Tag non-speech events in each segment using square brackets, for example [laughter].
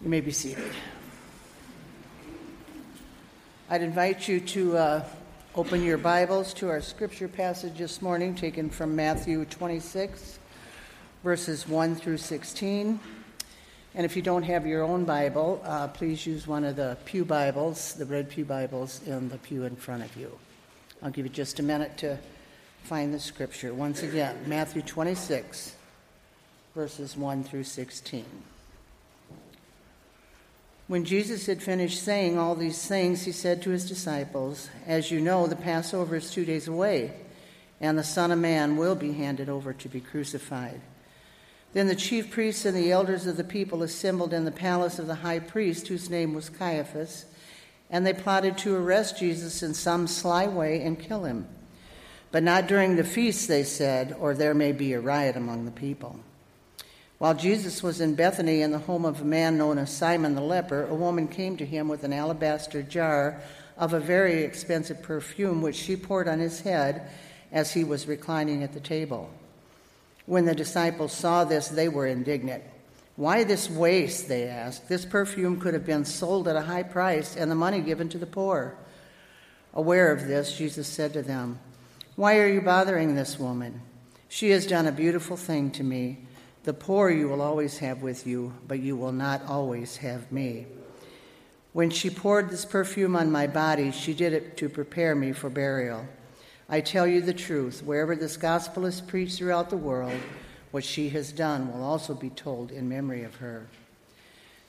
You may be seated. I'd invite you to uh, open your Bibles to our scripture passage this morning, taken from Matthew 26, verses 1 through 16. And if you don't have your own Bible, uh, please use one of the Pew Bibles, the red Pew Bibles in the pew in front of you. I'll give you just a minute to find the scripture. Once again, Matthew 26, verses 1 through 16. When Jesus had finished saying all these things, he said to his disciples, As you know, the Passover is two days away, and the Son of Man will be handed over to be crucified. Then the chief priests and the elders of the people assembled in the palace of the high priest, whose name was Caiaphas, and they plotted to arrest Jesus in some sly way and kill him. But not during the feast, they said, or there may be a riot among the people. While Jesus was in Bethany in the home of a man known as Simon the leper, a woman came to him with an alabaster jar of a very expensive perfume, which she poured on his head as he was reclining at the table. When the disciples saw this, they were indignant. Why this waste? They asked. This perfume could have been sold at a high price and the money given to the poor. Aware of this, Jesus said to them, Why are you bothering this woman? She has done a beautiful thing to me. The poor you will always have with you, but you will not always have me. When she poured this perfume on my body, she did it to prepare me for burial. I tell you the truth, wherever this gospel is preached throughout the world, what she has done will also be told in memory of her.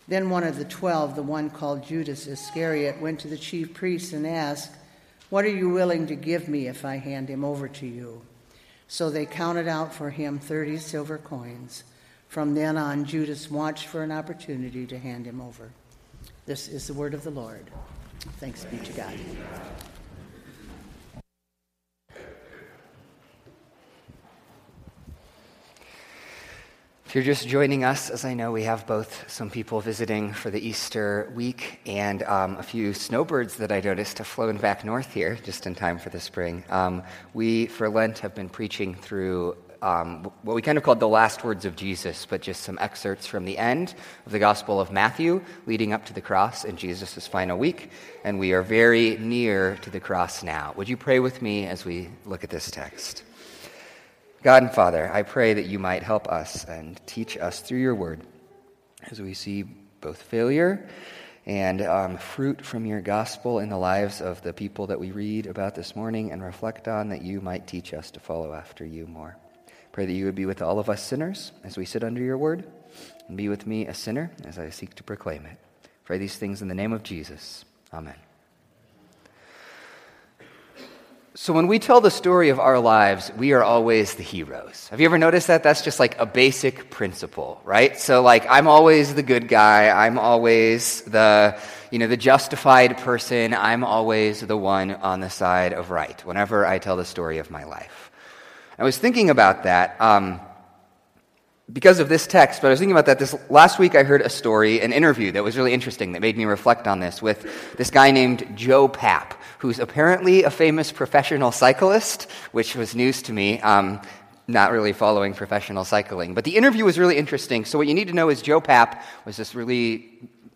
Then one of the twelve, the one called Judas Iscariot, went to the chief priests and asked, What are you willing to give me if I hand him over to you? So they counted out for him thirty silver coins. From then on, Judas watched for an opportunity to hand him over. This is the word of the Lord. Thanks be to God. If you're just joining us, as I know, we have both some people visiting for the Easter week and um, a few snowbirds that I noticed have flown back north here just in time for the spring. Um, we, for Lent, have been preaching through um, what we kind of called the last words of Jesus, but just some excerpts from the end of the Gospel of Matthew leading up to the cross in Jesus' final week. And we are very near to the cross now. Would you pray with me as we look at this text? God and Father, I pray that you might help us and teach us through your word as we see both failure and um, fruit from your gospel in the lives of the people that we read about this morning and reflect on that you might teach us to follow after you more. Pray that you would be with all of us sinners as we sit under your word, and be with me, a sinner, as I seek to proclaim it. Pray these things in the name of Jesus. Amen. So, when we tell the story of our lives, we are always the heroes. Have you ever noticed that? That's just like a basic principle, right? So, like, I'm always the good guy. I'm always the, you know, the justified person. I'm always the one on the side of right whenever I tell the story of my life. I was thinking about that um, because of this text, but I was thinking about that this last week. I heard a story, an interview that was really interesting that made me reflect on this with this guy named Joe Papp, who's apparently a famous professional cyclist, which was news to me. Um, not really following professional cycling. But the interview was really interesting. So, what you need to know is Joe Papp was this really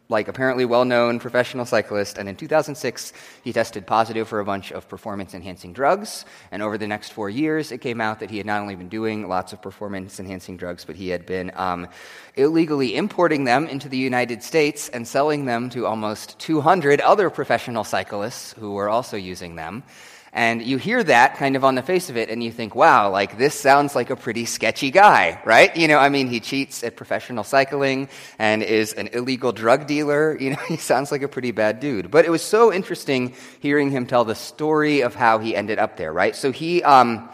like apparently well-known professional cyclist and in 2006 he tested positive for a bunch of performance enhancing drugs. And over the next four years it came out that he had not only been doing lots of performance enhancing drugs but he had been um, illegally importing them into the united states and selling them to almost 200 other professional cyclists who were also using them and you hear that kind of on the face of it, and you think, wow, like this sounds like a pretty sketchy guy, right? You know, I mean, he cheats at professional cycling and is an illegal drug dealer. [laughs] You know, he sounds like a pretty bad dude. But it was so interesting hearing him tell the story of how he ended up there, right? So he, um,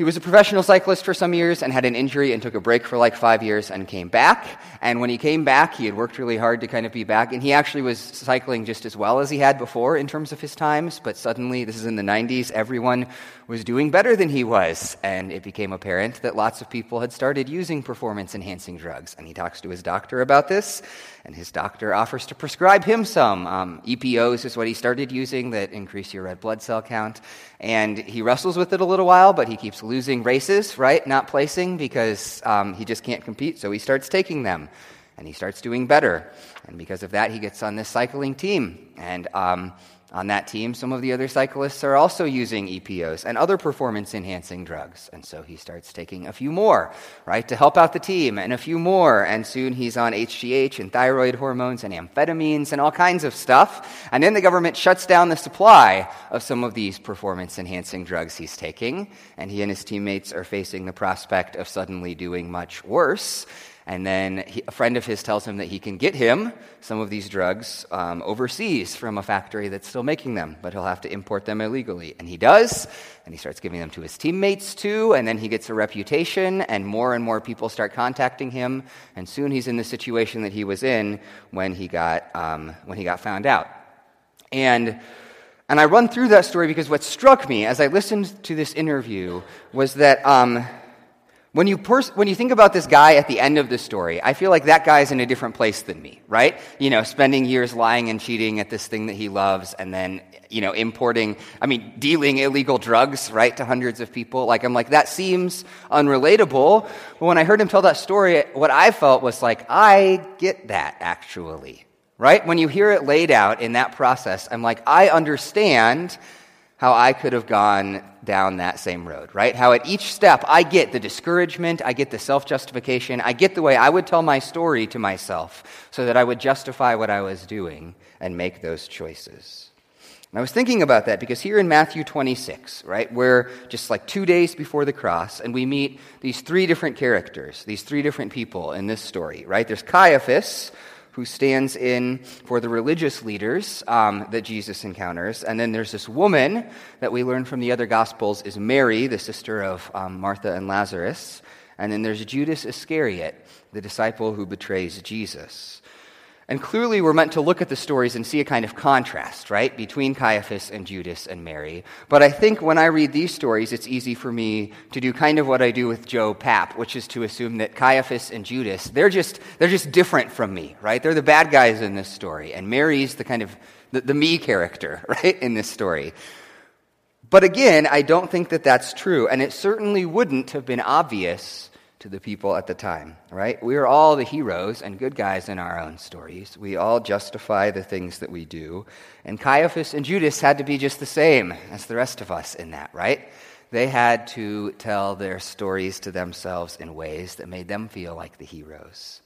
he was a professional cyclist for some years and had an injury and took a break for like five years and came back. And when he came back, he had worked really hard to kind of be back. And he actually was cycling just as well as he had before in terms of his times. But suddenly, this is in the 90s, everyone was doing better than he was. And it became apparent that lots of people had started using performance enhancing drugs. And he talks to his doctor about this. And his doctor offers to prescribe him some. Um, EPOs is what he started using that increase your red blood cell count. And he wrestles with it a little while, but he keeps losing races, right? Not placing because um, he just can't compete, so he starts taking them. and he starts doing better. And because of that, he gets on this cycling team. And um, on that team, some of the other cyclists are also using EPOs and other performance enhancing drugs. And so he starts taking a few more, right, to help out the team, and a few more. And soon he's on HGH and thyroid hormones and amphetamines and all kinds of stuff. And then the government shuts down the supply of some of these performance enhancing drugs he's taking. And he and his teammates are facing the prospect of suddenly doing much worse. And then he, a friend of his tells him that he can get him some of these drugs um, overseas from a factory that's still making them, but he'll have to import them illegally. And he does, and he starts giving them to his teammates too, and then he gets a reputation, and more and more people start contacting him, and soon he's in the situation that he was in when he got, um, when he got found out. And and I run through that story because what struck me as I listened to this interview was that um, when you, pers- when you think about this guy at the end of the story, I feel like that guy's in a different place than me, right? You know, spending years lying and cheating at this thing that he loves and then, you know, importing, I mean, dealing illegal drugs, right, to hundreds of people. Like, I'm like, that seems unrelatable. But when I heard him tell that story, what I felt was like, I get that actually, right? When you hear it laid out in that process, I'm like, I understand how I could have gone down that same road, right? How at each step I get the discouragement, I get the self justification, I get the way I would tell my story to myself so that I would justify what I was doing and make those choices. And I was thinking about that because here in Matthew 26, right, we're just like two days before the cross, and we meet these three different characters, these three different people in this story, right? There's Caiaphas, who stands in for the religious leaders um, that Jesus encounters. And then there's this woman that we learn from the other Gospels is Mary, the sister of um, Martha and Lazarus. And then there's Judas Iscariot, the disciple who betrays Jesus. And clearly, we're meant to look at the stories and see a kind of contrast, right, between Caiaphas and Judas and Mary. But I think when I read these stories, it's easy for me to do kind of what I do with Joe Papp, which is to assume that Caiaphas and Judas, they're just, they're just different from me, right? They're the bad guys in this story. And Mary's the kind of the, the me character, [laughs] right, in this story. But again, I don't think that that's true. And it certainly wouldn't have been obvious to the people at the time, right? We are all the heroes and good guys in our own stories. We all justify the things that we do. And Caiaphas and Judas had to be just the same as the rest of us in that, right? They had to tell their stories to themselves in ways that made them feel like the heroes.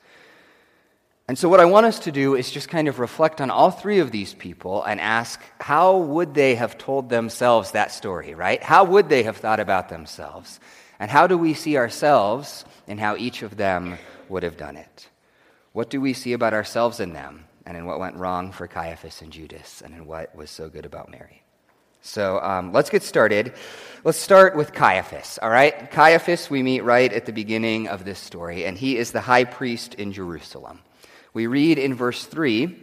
And so, what I want us to do is just kind of reflect on all three of these people and ask how would they have told themselves that story, right? How would they have thought about themselves? And how do we see ourselves in how each of them would have done it? What do we see about ourselves in them and in what went wrong for Caiaphas and Judas and in what was so good about Mary? So um, let's get started. Let's start with Caiaphas, all right? Caiaphas, we meet right at the beginning of this story, and he is the high priest in Jerusalem. We read in verse 3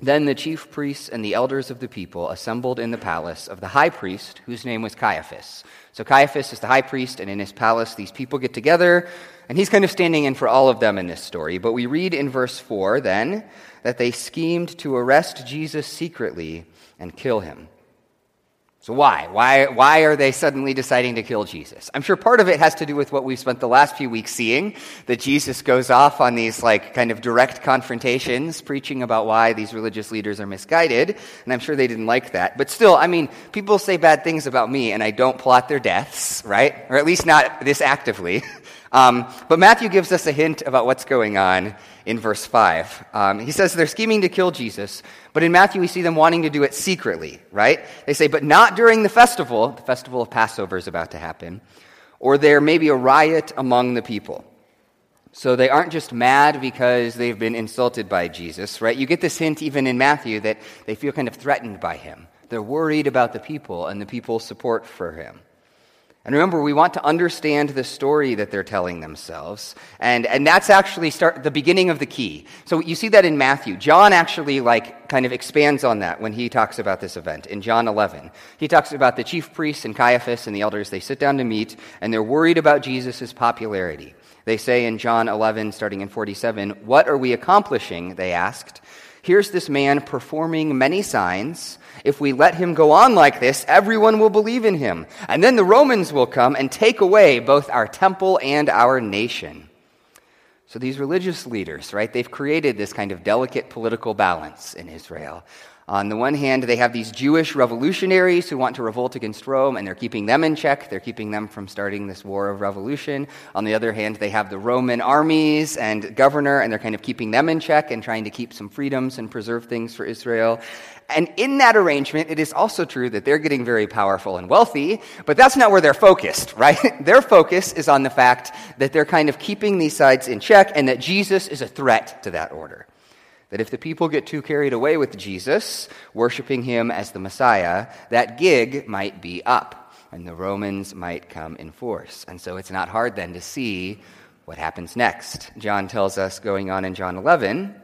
Then the chief priests and the elders of the people assembled in the palace of the high priest, whose name was Caiaphas. So Caiaphas is the high priest, and in his palace, these people get together, and he's kind of standing in for all of them in this story. But we read in verse 4 then that they schemed to arrest Jesus secretly and kill him. So, why? Why, why are they suddenly deciding to kill Jesus? I'm sure part of it has to do with what we've spent the last few weeks seeing that Jesus goes off on these, like, kind of direct confrontations, preaching about why these religious leaders are misguided. And I'm sure they didn't like that. But still, I mean, people say bad things about me, and I don't plot their deaths, right? Or at least not this actively. [laughs] Um, but Matthew gives us a hint about what's going on in verse 5. Um, he says they're scheming to kill Jesus, but in Matthew we see them wanting to do it secretly, right? They say, but not during the festival. The festival of Passover is about to happen. Or there may be a riot among the people. So they aren't just mad because they've been insulted by Jesus, right? You get this hint even in Matthew that they feel kind of threatened by him. They're worried about the people and the people's support for him. And remember, we want to understand the story that they're telling themselves. And, and that's actually start, the beginning of the key. So you see that in Matthew. John actually like kind of expands on that when he talks about this event in John 11. He talks about the chief priests and Caiaphas and the elders. They sit down to meet and they're worried about Jesus' popularity. They say in John 11, starting in 47, What are we accomplishing? They asked. Here's this man performing many signs if we let him go on like this, everyone will believe in him. And then the Romans will come and take away both our temple and our nation. So these religious leaders, right, they've created this kind of delicate political balance in Israel. On the one hand, they have these Jewish revolutionaries who want to revolt against Rome, and they're keeping them in check. They're keeping them from starting this war of revolution. On the other hand, they have the Roman armies and governor, and they're kind of keeping them in check and trying to keep some freedoms and preserve things for Israel. And in that arrangement, it is also true that they're getting very powerful and wealthy, but that's not where they're focused, [laughs] right? their focus is on the fact that they're kind of keeping these sides in check and that Jesus is a threat to that order. That if the people get too carried away with Jesus, worshiping him as the Messiah, that gig might be up and the Romans might come in force. And so it's not hard then to see what happens next. John tells us, going on in John 11,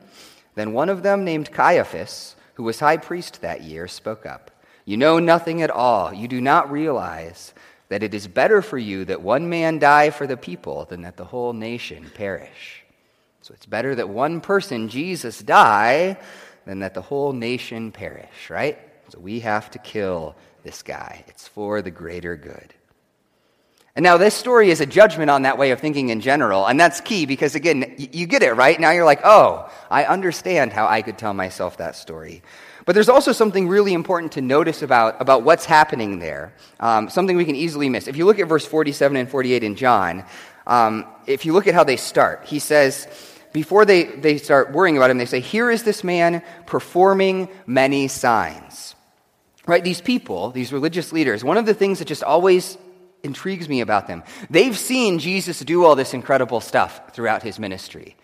then one of them named Caiaphas, who was high priest that year, spoke up. You know nothing at all. You do not realize that it is better for you that one man die for the people than that the whole nation perish. So it's better that one person, Jesus, die than that the whole nation perish, right? So we have to kill this guy. It's for the greater good. And now, this story is a judgment on that way of thinking in general. And that's key because, again, you get it, right? Now you're like, oh, I understand how I could tell myself that story. But there's also something really important to notice about, about what's happening there, um, something we can easily miss. If you look at verse 47 and 48 in John, um, if you look at how they start, he says, before they, they start worrying about him, they say, Here is this man performing many signs. Right? These people, these religious leaders, one of the things that just always intrigues me about them. They've seen Jesus do all this incredible stuff throughout his ministry.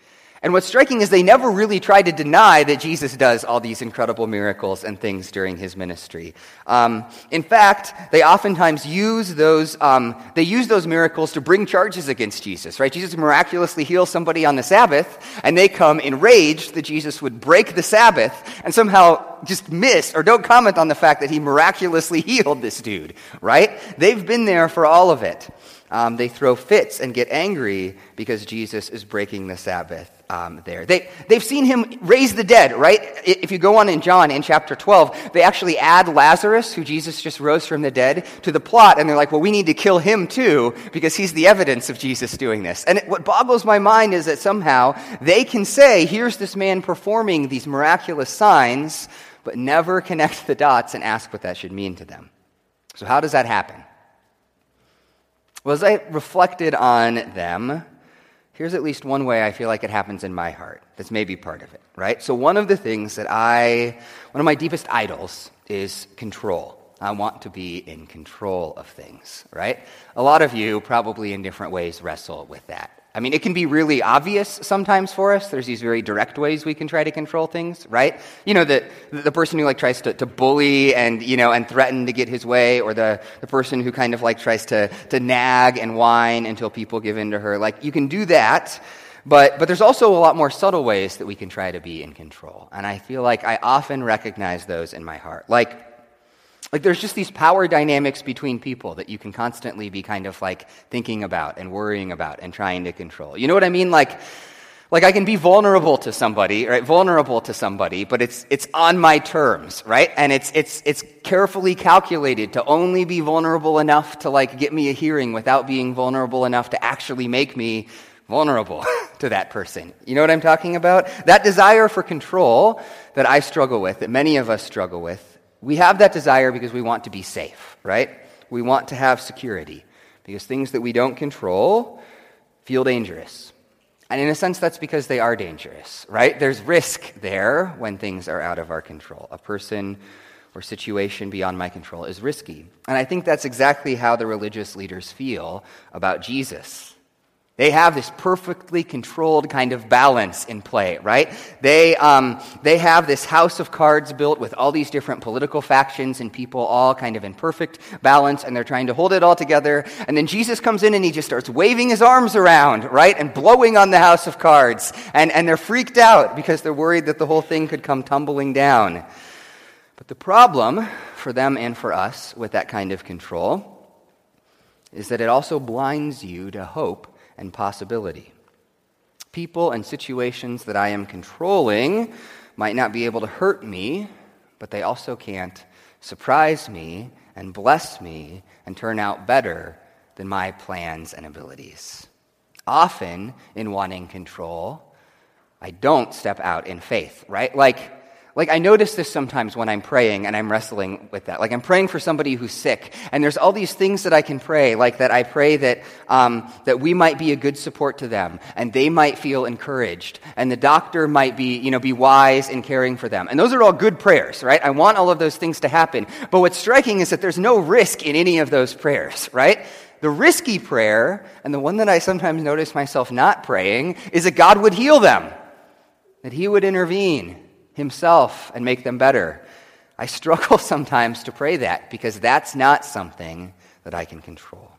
And what's striking is they never really try to deny that Jesus does all these incredible miracles and things during his ministry. Um, in fact, they oftentimes use those, um, they use those miracles to bring charges against Jesus, right? Jesus miraculously heals somebody on the Sabbath, and they come enraged that Jesus would break the Sabbath and somehow just miss or don't comment on the fact that he miraculously [laughs] healed this dude, right? They've been there for all of it. Um, they throw fits and get angry because Jesus is breaking the Sabbath um, there. They, they've seen him raise the dead, right? If you go on in John in chapter 12, they actually add Lazarus, who Jesus just rose from the dead, to the plot, and they're like, well, we need to kill him too, because he's the evidence of Jesus doing this. And it, what boggles my mind is that somehow they can say, here's this man performing these miraculous signs, but never connect the dots and ask what that should mean to them. So, how does that happen? Well, as I reflected on them, here's at least one way I feel like it happens in my heart. That's maybe part of it, right? So, one of the things that I, one of my deepest idols is control. I want to be in control of things, right? A lot of you probably in different ways wrestle with that. I mean, it can be really obvious sometimes for us. There's these very direct ways we can try to control things, right? You know, the, the person who like tries to, to bully and, you know, and threaten to get his way, or the, the person who kind of like tries to, to nag and whine until people give in to her. Like, you can do that, but, but there's also a lot more subtle ways that we can try to be in control. And I feel like I often recognize those in my heart. Like, like there's just these power dynamics between people that you can constantly be kind of like thinking about and worrying about and trying to control. You know what I mean? Like, like I can be vulnerable to somebody, right? Vulnerable to somebody, but it's, it's on my terms, right? And it's, it's, it's carefully calculated to only be vulnerable enough to like get me a hearing without being vulnerable enough to actually make me vulnerable [laughs] to that person. You know what I'm talking about? That desire for control that I struggle with, that many of us struggle with, we have that desire because we want to be safe, right? We want to have security because things that we don't control feel dangerous. And in a sense, that's because they are dangerous, right? There's risk there when things are out of our control. A person or situation beyond my control is risky. And I think that's exactly how the religious leaders feel about Jesus. They have this perfectly controlled kind of balance in play, right? They, um, they have this house of cards built with all these different political factions and people all kind of in perfect balance, and they're trying to hold it all together. And then Jesus comes in and he just starts waving his arms around, right? And blowing on the house of cards. And, and they're freaked out because they're worried that the whole thing could come tumbling down. But the problem for them and for us with that kind of control is that it also blinds you to hope and possibility. People and situations that I am controlling might not be able to hurt me, but they also can't surprise me and bless me and turn out better than my plans and abilities. Often, in wanting control, I don't step out in faith, right? Like, like I notice this sometimes when I'm praying and I'm wrestling with that. Like I'm praying for somebody who's sick, and there's all these things that I can pray, like that I pray that um, that we might be a good support to them, and they might feel encouraged, and the doctor might be you know be wise in caring for them, and those are all good prayers, right? I want all of those things to happen, but what's striking is that there's no risk in any of those prayers, right? The risky prayer, and the one that I sometimes notice myself not praying, is that God would heal them, that He would intervene himself and make them better. I struggle [laughs] sometimes to pray that because that's not something that I can control.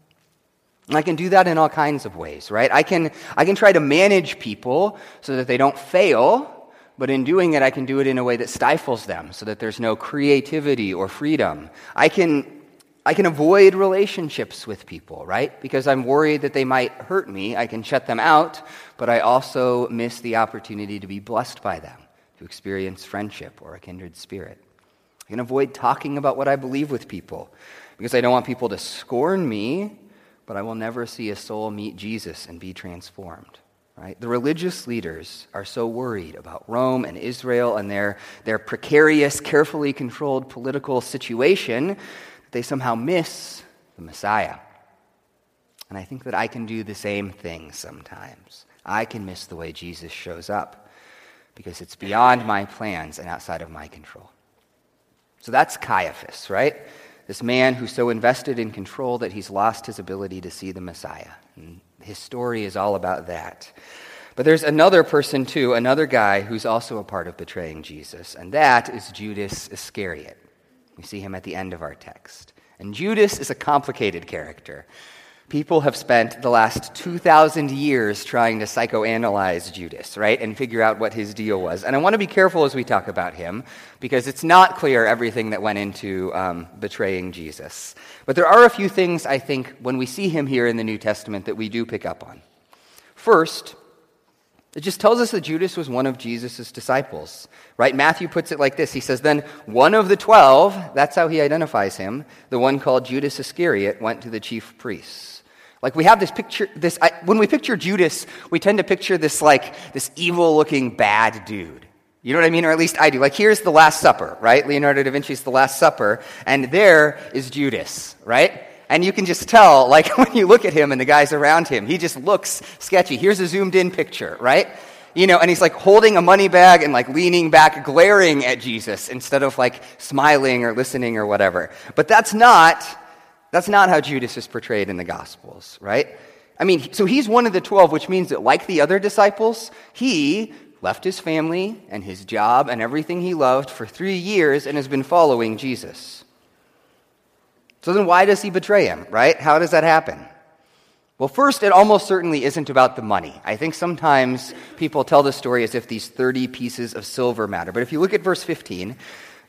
And I can do that in all kinds of ways, right? I can, I can try to manage people so that they don't fail, but in doing it, I can do it in a way that stifles them so that there's no creativity or freedom. I can, I can avoid relationships with people, right? Because I'm worried that they might hurt me. I can shut them out, but I also miss the opportunity to be blessed by them to experience friendship or a kindred spirit. I can avoid talking about what I believe with people because I don't want people to scorn me, but I will never see a soul meet Jesus and be transformed. Right? The religious leaders are so worried about Rome and Israel and their, their precarious, carefully controlled political situation that they somehow miss the Messiah. And I think that I can do the same thing sometimes. I can miss the way Jesus shows up because it's beyond my plans and outside of my control. So that's Caiaphas, right? This man who's so invested in control that he's lost his ability to see the Messiah. And his story is all about that. But there's another person, too, another guy who's also a part of betraying Jesus, and that is Judas Iscariot. We see him at the end of our text. And Judas is a complicated character. People have spent the last 2,000 years trying to psychoanalyze Judas, right, and figure out what his deal was. And I want to be careful as we talk about him because it's not clear everything that went into um, betraying Jesus. But there are a few things I think when we see him here in the New Testament that we do pick up on. First, it just tells us that Judas was one of Jesus' disciples, right? Matthew puts it like this He says, Then one of the twelve, that's how he identifies him, the one called Judas Iscariot, went to the chief priests. Like we have this picture, this, I, when we picture Judas, we tend to picture this like, this evil looking bad dude. You know what I mean? Or at least I do. Like here's the Last Supper, right? Leonardo da Vinci's The Last Supper, and there is Judas, right? And you can just tell, like [laughs] when you look at him and the guys around him, he just looks sketchy. Here's a zoomed in picture, right? You know, and he's like holding a money bag and like leaning back, glaring at Jesus instead of like smiling or listening or whatever. But that's not that's not how Judas is portrayed in the Gospels, right? I mean, so he's one of the 12, which means that, like the other disciples, he left his family and his job and everything he loved for three years and has been following Jesus. So then, why does he betray him, right? How does that happen? Well, first, it almost certainly isn't about the money. I think sometimes people tell the story as if these 30 pieces of silver matter. But if you look at verse 15,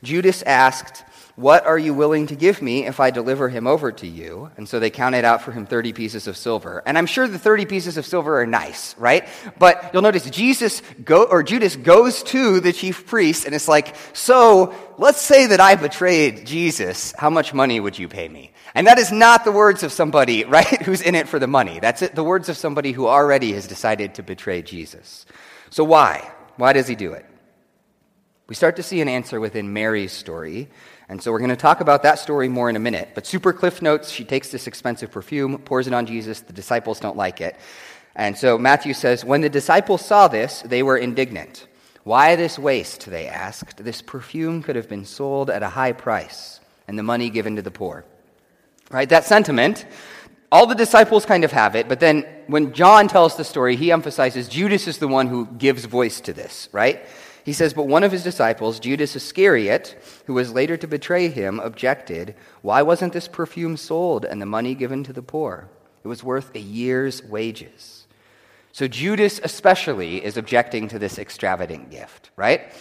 Judas asked, what are you willing to give me if I deliver him over to you? And so they counted out for him 30 pieces of silver. And I'm sure the 30 pieces of silver are nice, right? But you'll notice Jesus go, or Judas goes to the chief priest and it's like, so let's say that I betrayed Jesus. How much money would you pay me? And that is not the words of somebody, [laughs] right, who's in it for the money. That's it, the words of somebody who already has decided to betray Jesus. So why? Why does he do it? We start to see an answer within Mary's story and so we're going to talk about that story more in a minute. But super cliff notes she takes this expensive perfume, pours it on Jesus. The disciples don't like it. And so Matthew says, When the disciples saw this, they were indignant. Why this waste? They asked. This perfume could have been sold at a high price and the money given to the poor. Right? That sentiment, all the disciples kind of have it, but then when John tells the story, he emphasizes Judas is the one who gives voice to this, right? He says, But one of his disciples, Judas Iscariot, who was later to betray him, objected, Why wasn't this perfume sold and the money given to the poor? It was worth a year's wages. So Judas, especially, is objecting to this extravagant gift, right?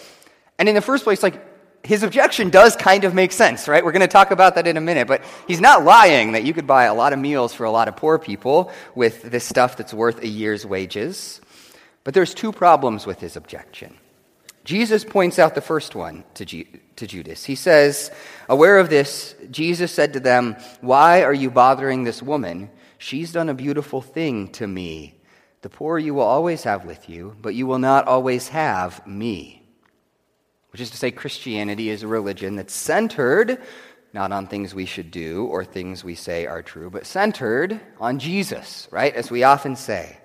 And in the first place, like, his objection does kind of make sense, right? We're going to talk about that in a minute, but he's not lying that you could buy a lot of meals for a lot of poor people with this stuff that's worth a year's wages. But there's two problems with his objection. Jesus points out the first one to, to Judas. He says, Aware of this, Jesus said to them, Why are you bothering this woman? She's done a beautiful thing to me. The poor you will always have with you, but you will not always have me. Which is to say, Christianity is a religion that's centered not on things we should do or things we say are true, but centered on Jesus, right? As we often say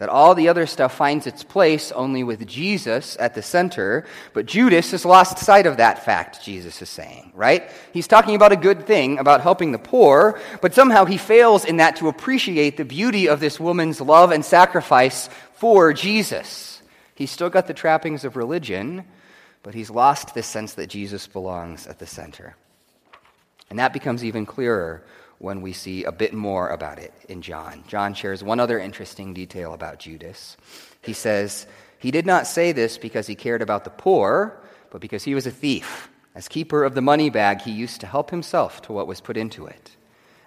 that all the other stuff finds its place only with Jesus at the center, but Judas has lost sight of that fact, Jesus is saying, right? He's talking about a good thing, about helping the poor, but somehow he fails in that to appreciate the beauty of this woman's love and sacrifice for Jesus. He's still got the trappings of religion, but he's lost this sense that Jesus belongs at the center. And that becomes even clearer when we see a bit more about it in John. John shares one other interesting detail about Judas. He says, He did not say this because he cared about the poor, but because he was a thief. As keeper of the money bag, he used to help himself to what was put into it.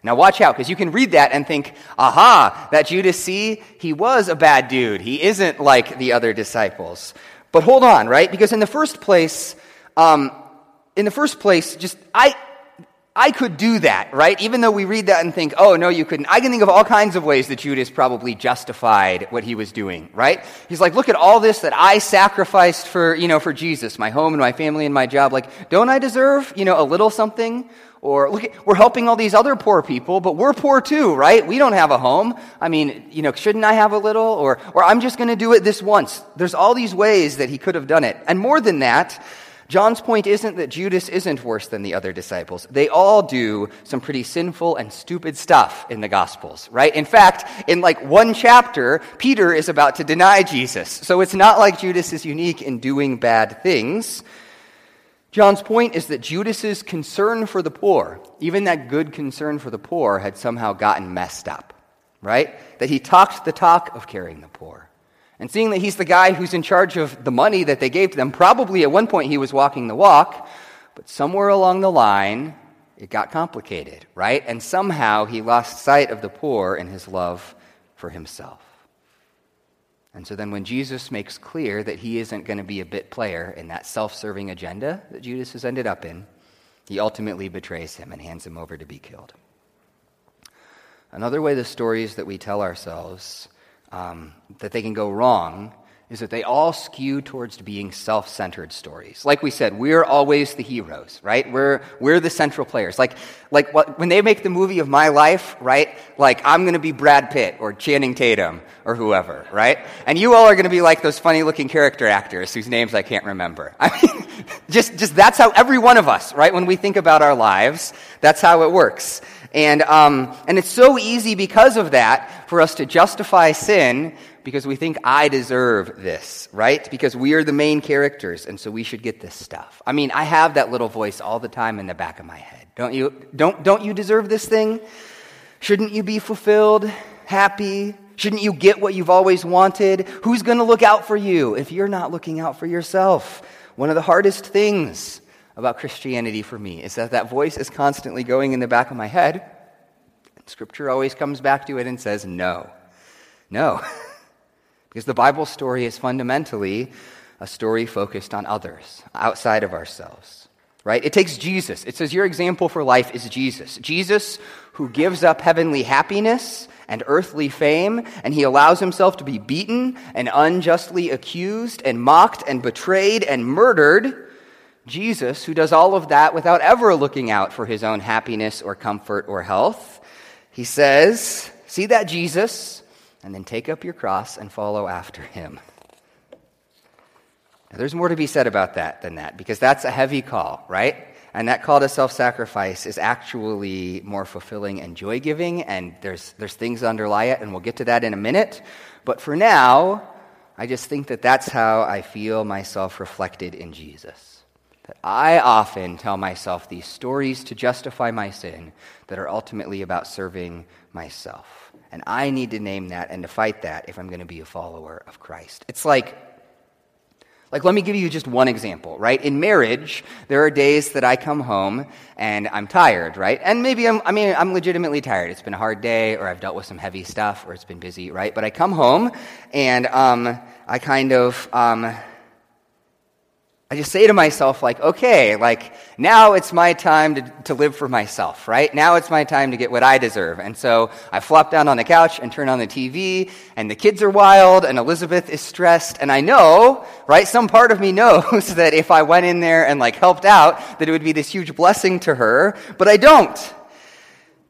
Now, watch out, because you can read that and think, aha, that Judas, see, he was a bad dude. He isn't like the other disciples. But hold on, right? Because in the first place, um, in the first place, just I, I could do that, right? Even though we read that and think, oh, no, you couldn't. I can think of all kinds of ways that Judas probably justified what he was doing, right? He's like, look at all this that I sacrificed for, you know, for Jesus, my home and my family and my job. Like, don't I deserve, you know, a little something? Or look, at, we're helping all these other poor people, but we're poor too, right? We don't have a home. I mean, you know, shouldn't I have a little? Or, or I'm just going to do it this once. There's all these ways that he could have done it. And more than that, John's point isn't that Judas isn't worse than the other disciples. They all do some pretty sinful and stupid stuff in the Gospels, right? In fact, in like one chapter, Peter is about to deny Jesus. So it's not like Judas is unique in doing bad things. John's point is that Judas's concern for the poor, even that good concern for the poor, had somehow gotten messed up, right? That he talked the talk of caring the poor. And seeing that he's the guy who's in charge of the money that they gave to them, probably at one point he was walking the walk, but somewhere along the line, it got complicated, right? And somehow he lost sight of the poor in his love for himself. And so then, when Jesus makes clear that he isn't going to be a bit player in that self serving agenda that Judas has ended up in, he ultimately betrays him and hands him over to be killed. Another way the stories that we tell ourselves um, that they can go wrong is that they all skew towards being self centered stories. Like we said, we're always the heroes, right? We're, we're the central players. Like, like what, when they make the movie of my life, right? Like, I'm going to be Brad Pitt or Channing Tatum or whoever, right? And you all are going to be like those funny looking character actors whose names I can't remember. [laughs] I mean, just, just that's how every one of us, right? When we think about our lives, that's how it works. And, um, and it's so easy because of that for us to justify sin because we think I deserve this, right? Because we are the main characters, and so we should get this stuff. I mean, I have that little voice all the time in the back of my head. Don't you? Don't, don't you deserve this thing? Shouldn't you be fulfilled, happy? Shouldn't you get what you've always wanted? Who's going to look out for you if you're not looking out for yourself? One of the hardest things about Christianity for me is that that voice is constantly going in the back of my head. Scripture always comes back to it and says, no. No. [laughs] because the Bible story is fundamentally a story focused on others, outside of ourselves. Right? It takes Jesus. It says your example for life is Jesus. Jesus who gives up heavenly happiness and earthly fame, and he allows himself to be beaten and unjustly accused and mocked and betrayed and murdered Jesus, who does all of that without ever looking out for his own happiness or comfort or health, he says, See that Jesus, and then take up your cross and follow after him. Now, there's more to be said about that than that, because that's a heavy call, right? And that call to self sacrifice is actually more fulfilling and joy giving, and there's, there's things that underlie it, and we'll get to that in a minute. But for now, I just think that that's how I feel myself reflected in Jesus that I often tell myself these stories to justify my sin that are ultimately about serving myself. And I need to name that and to fight that if I'm going to be a follower of Christ. It's like, like, let me give you just one example, right? In marriage, there are days that I come home and I'm tired, right? And maybe I'm, I mean, I'm legitimately tired. It's been a hard day, or I've dealt with some heavy stuff, or it's been busy, right? But I come home and um, I kind of, um, I just say to myself, like, okay, like, now it's my time to, to live for myself, right? Now it's my time to get what I deserve. And so I flop down on the couch and turn on the TV, and the kids are wild, and Elizabeth is stressed, and I know, right? Some part of me [laughs] knows that if I went in there and, like, helped out, that it would be this huge blessing to her, but I don't.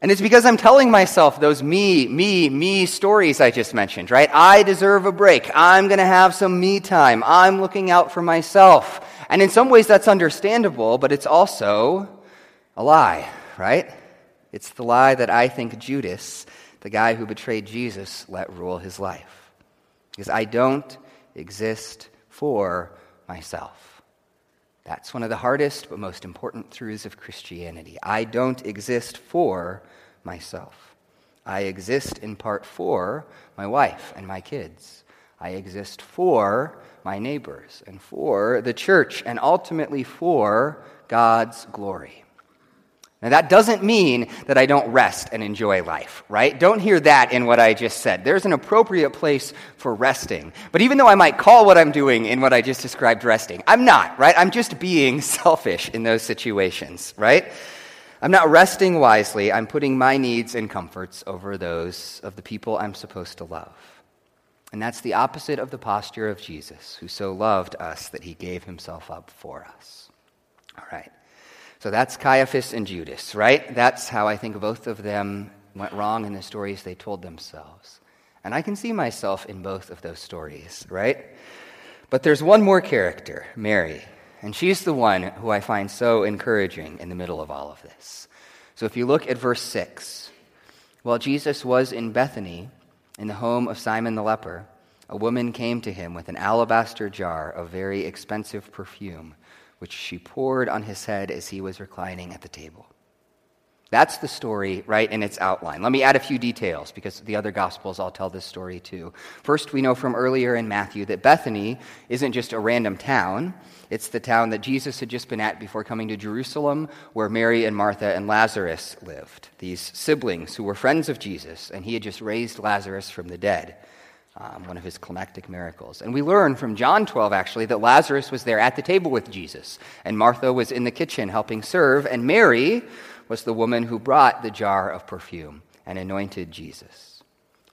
And it's because I'm telling myself those me, me, me stories I just mentioned, right? I deserve a break. I'm going to have some me time. I'm looking out for myself. And in some ways, that's understandable, but it's also a lie, right? It's the lie that I think Judas, the guy who betrayed Jesus, let rule his life. Because I don't exist for myself. That's one of the hardest but most important truths of Christianity. I don't exist for myself. I exist in part for my wife and my kids. I exist for my neighbors and for the church and ultimately for God's glory. Now, that doesn't mean that I don't rest and enjoy life, right? Don't hear that in what I just said. There's an appropriate place for resting. But even though I might call what I'm doing in what I just described resting, I'm not, right? I'm just being [laughs] selfish in those situations, right? I'm not resting wisely. I'm putting my needs and comforts over those of the people I'm supposed to love. And that's the opposite of the posture of Jesus, who so loved us that he gave himself up for us. All right. So that's Caiaphas and Judas, right? That's how I think both of them went wrong in the stories they told themselves. And I can see myself in both of those stories, right? But there's one more character, Mary. And she's the one who I find so encouraging in the middle of all of this. So if you look at verse 6, while Jesus was in Bethany, in the home of Simon the leper, a woman came to him with an alabaster jar of very expensive perfume, which she poured on his head as he was reclining at the table. That's the story, right, in its outline. Let me add a few details because the other Gospels all tell this story too. First, we know from earlier in Matthew that Bethany isn't just a random town, it's the town that Jesus had just been at before coming to Jerusalem, where Mary and Martha and Lazarus lived, these siblings who were friends of Jesus, and he had just raised Lazarus from the dead. Um, one of his climactic miracles. And we learn from John 12, actually, that Lazarus was there at the table with Jesus, and Martha was in the kitchen helping serve, and Mary was the woman who brought the jar of perfume and anointed Jesus.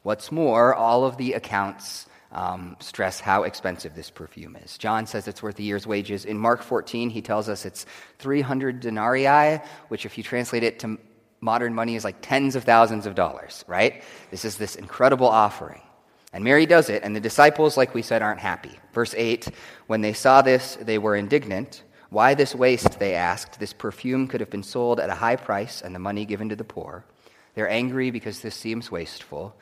What's more, all of the accounts um, stress how expensive this perfume is. John says it's worth a year's wages. In Mark 14, he tells us it's 300 denarii, which, if you translate it to modern money, is like tens of thousands of dollars, right? This is this incredible offering. And Mary does it, and the disciples, like we said, aren't happy. Verse 8 When they saw this, they were indignant. Why this waste, they asked? This perfume could have been sold at a high price and the money given to the poor. They're angry because this seems wasteful.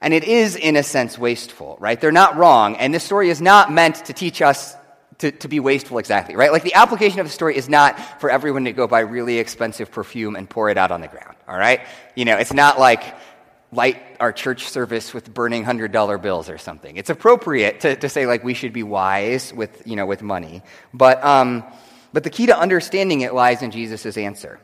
And it is, in a sense, wasteful, right? They're not wrong. And this story is not meant to teach us to, to be wasteful exactly, right? Like the application of the story is not for everyone to go buy really expensive perfume and pour it out on the ground, all right? You know, it's not like light our church service with burning hundred dollar bills or something. It's appropriate to, to say like we should be wise with, you know, with money. But, um, but the key to understanding it lies in Jesus' answer.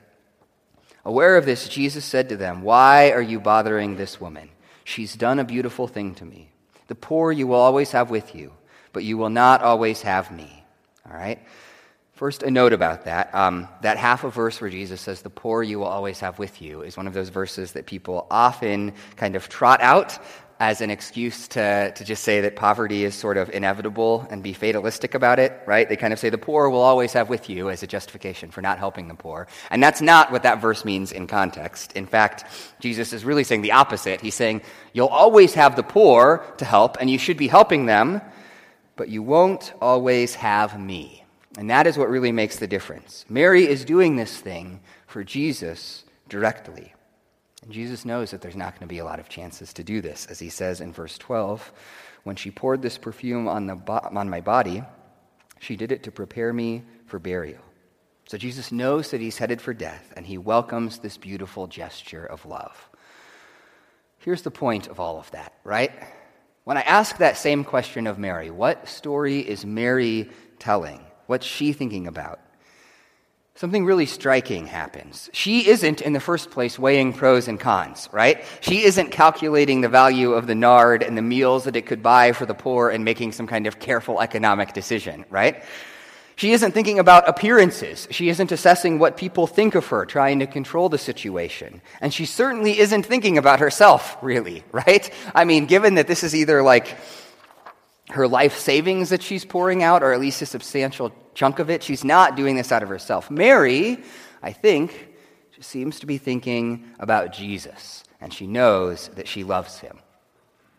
Aware of this, Jesus said to them, Why are you bothering this woman? She's done a beautiful thing to me. The poor you will always have with you, but you will not always have me. All right? First, a note about that. Um, that half a verse where Jesus says, The poor you will always have with you, is one of those verses that people often kind of trot out as an excuse to, to just say that poverty is sort of inevitable and be fatalistic about it, right? They kind of say the poor will always have with you as a justification for not helping the poor. And that's not what that verse means in context. In fact, Jesus is really saying the opposite. He's saying, you'll always have the poor to help, and you should be helping them, but you won't always have me. And that is what really makes the difference. Mary is doing this thing for Jesus directly. Jesus knows that there's not going to be a lot of chances to do this. As he says in verse 12, when she poured this perfume on, the bo- on my body, she did it to prepare me for burial. So Jesus knows that he's headed for death, and he welcomes this beautiful gesture of love. Here's the point of all of that, right? When I ask that same question of Mary, what story is Mary telling? What's she thinking about? Something really striking happens. She isn't, in the first place, weighing pros and cons, right? She isn't calculating the value of the nard and the meals that it could buy for the poor and making some kind of careful economic decision, right? She isn't thinking about appearances. She isn't assessing what people think of her, trying to control the situation. And she certainly isn't thinking about herself, really, [laughs] right? I mean, given that this is either like her life savings that she's pouring out, or at least a substantial chunk of it, she's not doing this out of herself. Mary, I think, seems to be thinking about Jesus, and she knows that she loves him,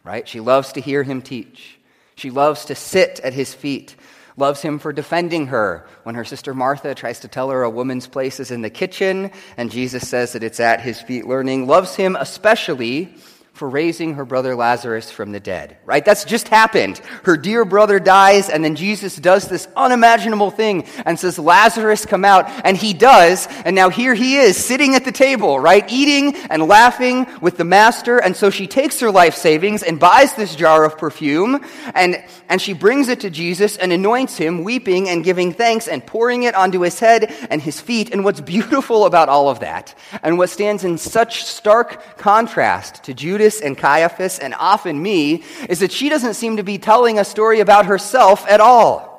right? She loves to hear him teach. She loves to sit at his feet, loves him for defending her when her sister Martha tries to tell her a woman's place is in the kitchen, and Jesus says that it's at his feet learning, loves him especially for raising her brother Lazarus from the dead, right? That's just happened. Her dear brother dies, and then Jesus does this unimaginable thing and says, Lazarus, come out. And he does, and now here he is sitting at the table, right? Eating and laughing with the master. And so she takes her life savings and buys this jar of perfume, and, and she brings it to Jesus and anoints him, weeping and giving thanks and pouring it onto his head and his feet. And what's beautiful about all of that, and what stands in such stark contrast to Judas Judas and Caiaphas and often me is that she doesn't seem to be telling a story about herself at all.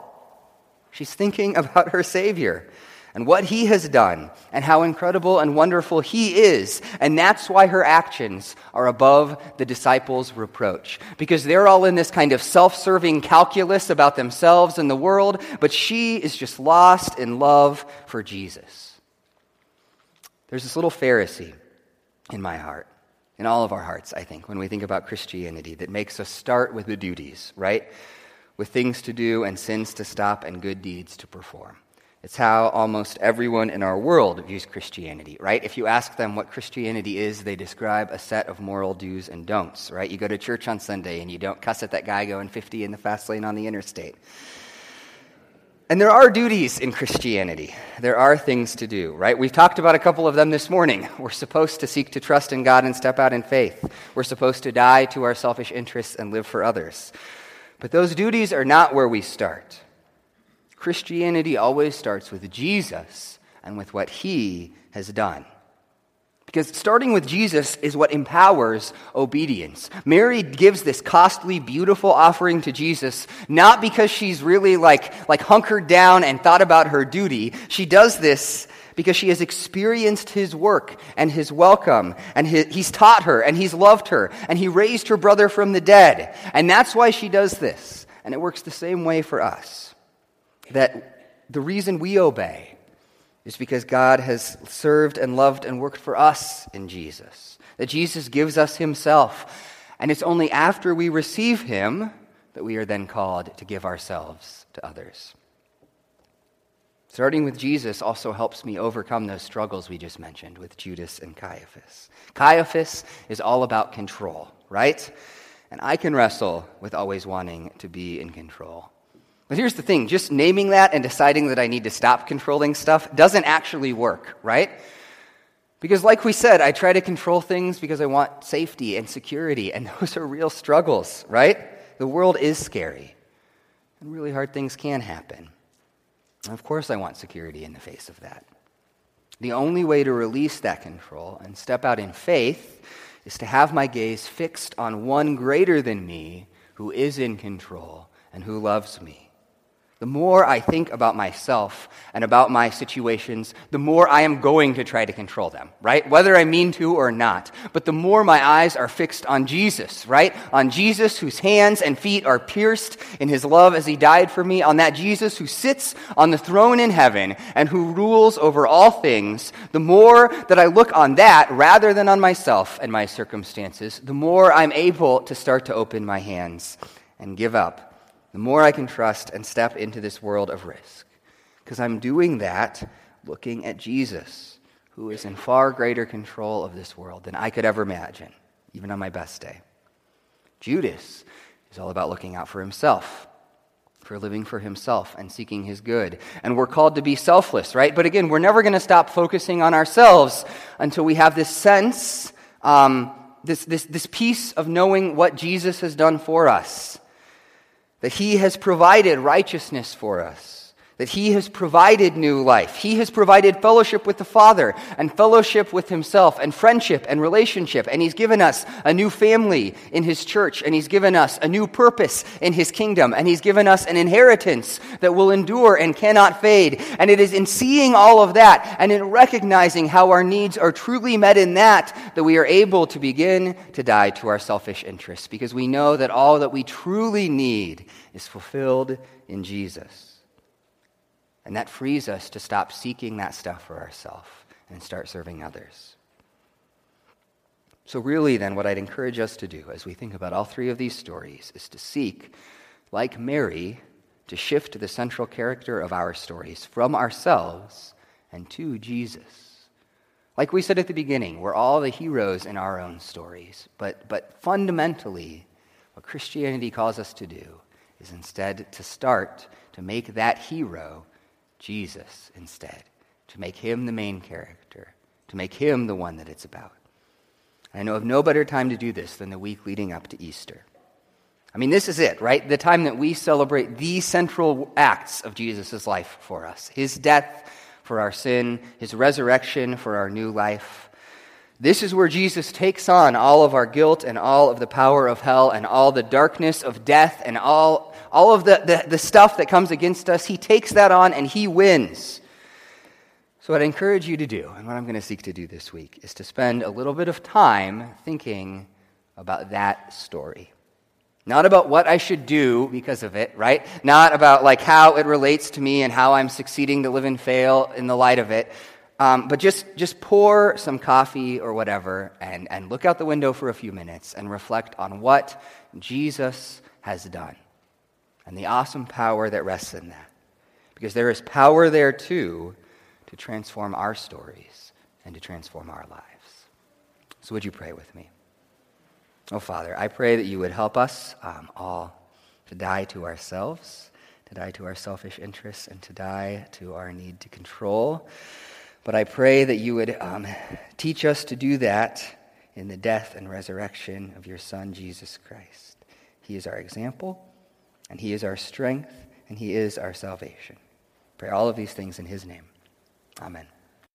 She's thinking about her Savior and what he has done and how incredible and wonderful he is. And that's why her actions are above the disciples' reproach. Because they're all in this kind of self serving calculus about themselves and the world, but she is just lost in love for Jesus. There's this little Pharisee in my heart in all of our hearts, I think, when we think about Christianity that makes us start with the duties, right? With things to do and sins to stop and good deeds to perform. It's how almost everyone in our world views Christianity, right? If you ask them what Christianity is, they describe a set of moral do's and don'ts, right? You go to church on Sunday and you don't cuss at that guy going 50 in the fast lane on the interstate. And there are duties in Christianity. There are things to do, right? We've talked about a couple of them this morning. We're supposed to seek to trust in God and step out in faith. We're supposed to die to our selfish interests and live for others. But those duties are not where we start. Christianity always starts with Jesus and with what he has done. Because starting with Jesus is what empowers obedience. Mary gives this costly, beautiful offering to Jesus, not because she's really like, like hunkered down and thought about her duty. She does this because she has experienced his work and his welcome, and his, he's taught her, and he's loved her, and he raised her brother from the dead. And that's why she does this. And it works the same way for us. That the reason we obey is because God has served and loved and worked for us in Jesus. That Jesus gives us himself. And it's only after we receive him that we are then called to give ourselves to others. Starting with Jesus also helps me overcome those struggles we just mentioned with Judas and Caiaphas. Caiaphas is all about control, right? And I can wrestle with always wanting to be in control. But here's the thing just naming that and deciding that I need to stop controlling stuff doesn't actually work, right? Because, like we said, I try to control things because I want safety and security, and [laughs] those are real struggles, right? The world is scary, and really hard things can happen. And of course, I want security in the face of that. The only way to release that control and step out in faith is to have my gaze fixed on one greater than me who is in control and who loves me. The more I think about myself and about my situations, the more I am going to try to control them, right? Whether I mean to or not. But the more my eyes are fixed on Jesus, right? On Jesus whose hands and feet are pierced in his love as he died for me, on that Jesus who sits on the throne in heaven and who rules over all things, the more that I look on that rather than on myself and my circumstances, the more I'm able to start to open my hands and give up the more I can trust and step into this world of risk. Because I'm doing that looking at Jesus, who is in far greater control of this world than I could ever imagine, even on my best day. Judas is all about looking out for himself, for living for himself and seeking his good. And we're called to be selfless, right? But again, we're never going to stop focusing on ourselves until we have this sense, um, this, this, this piece of knowing what Jesus has done for us that He has provided righteousness for us, that He has provided new life. He has provided fellowship with the Father and fellowship with Himself and friendship and relationship. And He's given us a new family in His church. And He's given us a new purpose in His kingdom. And He's given us an inheritance that will endure and cannot fade. And it is in seeing all of that and in recognizing how our needs are truly met in that that we are able to begin to die to our selfish interests because we know that all that we truly need is fulfilled in Jesus. And that frees us to stop seeking that stuff for ourselves and start serving others. So, really, then, what I'd encourage us to do as we think about all three of these stories is to seek, like Mary, to shift the central character of our stories from ourselves and to Jesus. Like we said at the beginning, we're all the heroes in our own stories, but, but fundamentally, what Christianity calls us to do is instead to start to make that hero Jesus instead, to make him the main character, to make him the one that it's about. I know of no better time to do this than the week leading up to Easter. I mean, this is it, right? The time that we celebrate the central acts of Jesus' life for us his death for our sin, his resurrection for our new life. This is where Jesus takes on all of our guilt and all of the power of hell and all the darkness of death and all all of the, the, the stuff that comes against us, he takes that on and he wins. So, what I encourage you to do, and what I'm going to seek to do this week, is to spend a little bit of time thinking about that story. Not about what I should do because of it, right? Not about like how it relates to me and how I'm succeeding to live and fail in the light of it. Um, but just, just pour some coffee or whatever and, and look out the window for a few minutes and reflect on what Jesus has done and the awesome power that rests in that. Because there is power there too to transform our stories and to transform our lives. So, would you pray with me? Oh, Father, I pray that you would help us um, all to die to ourselves, to die to our selfish interests, and to die to our need to control. But I pray that you would um, teach us to do that in the death and resurrection of your Son, Jesus Christ. He is our example and He is our strength, and He is our salvation. Pray all of these things in His name. Amen.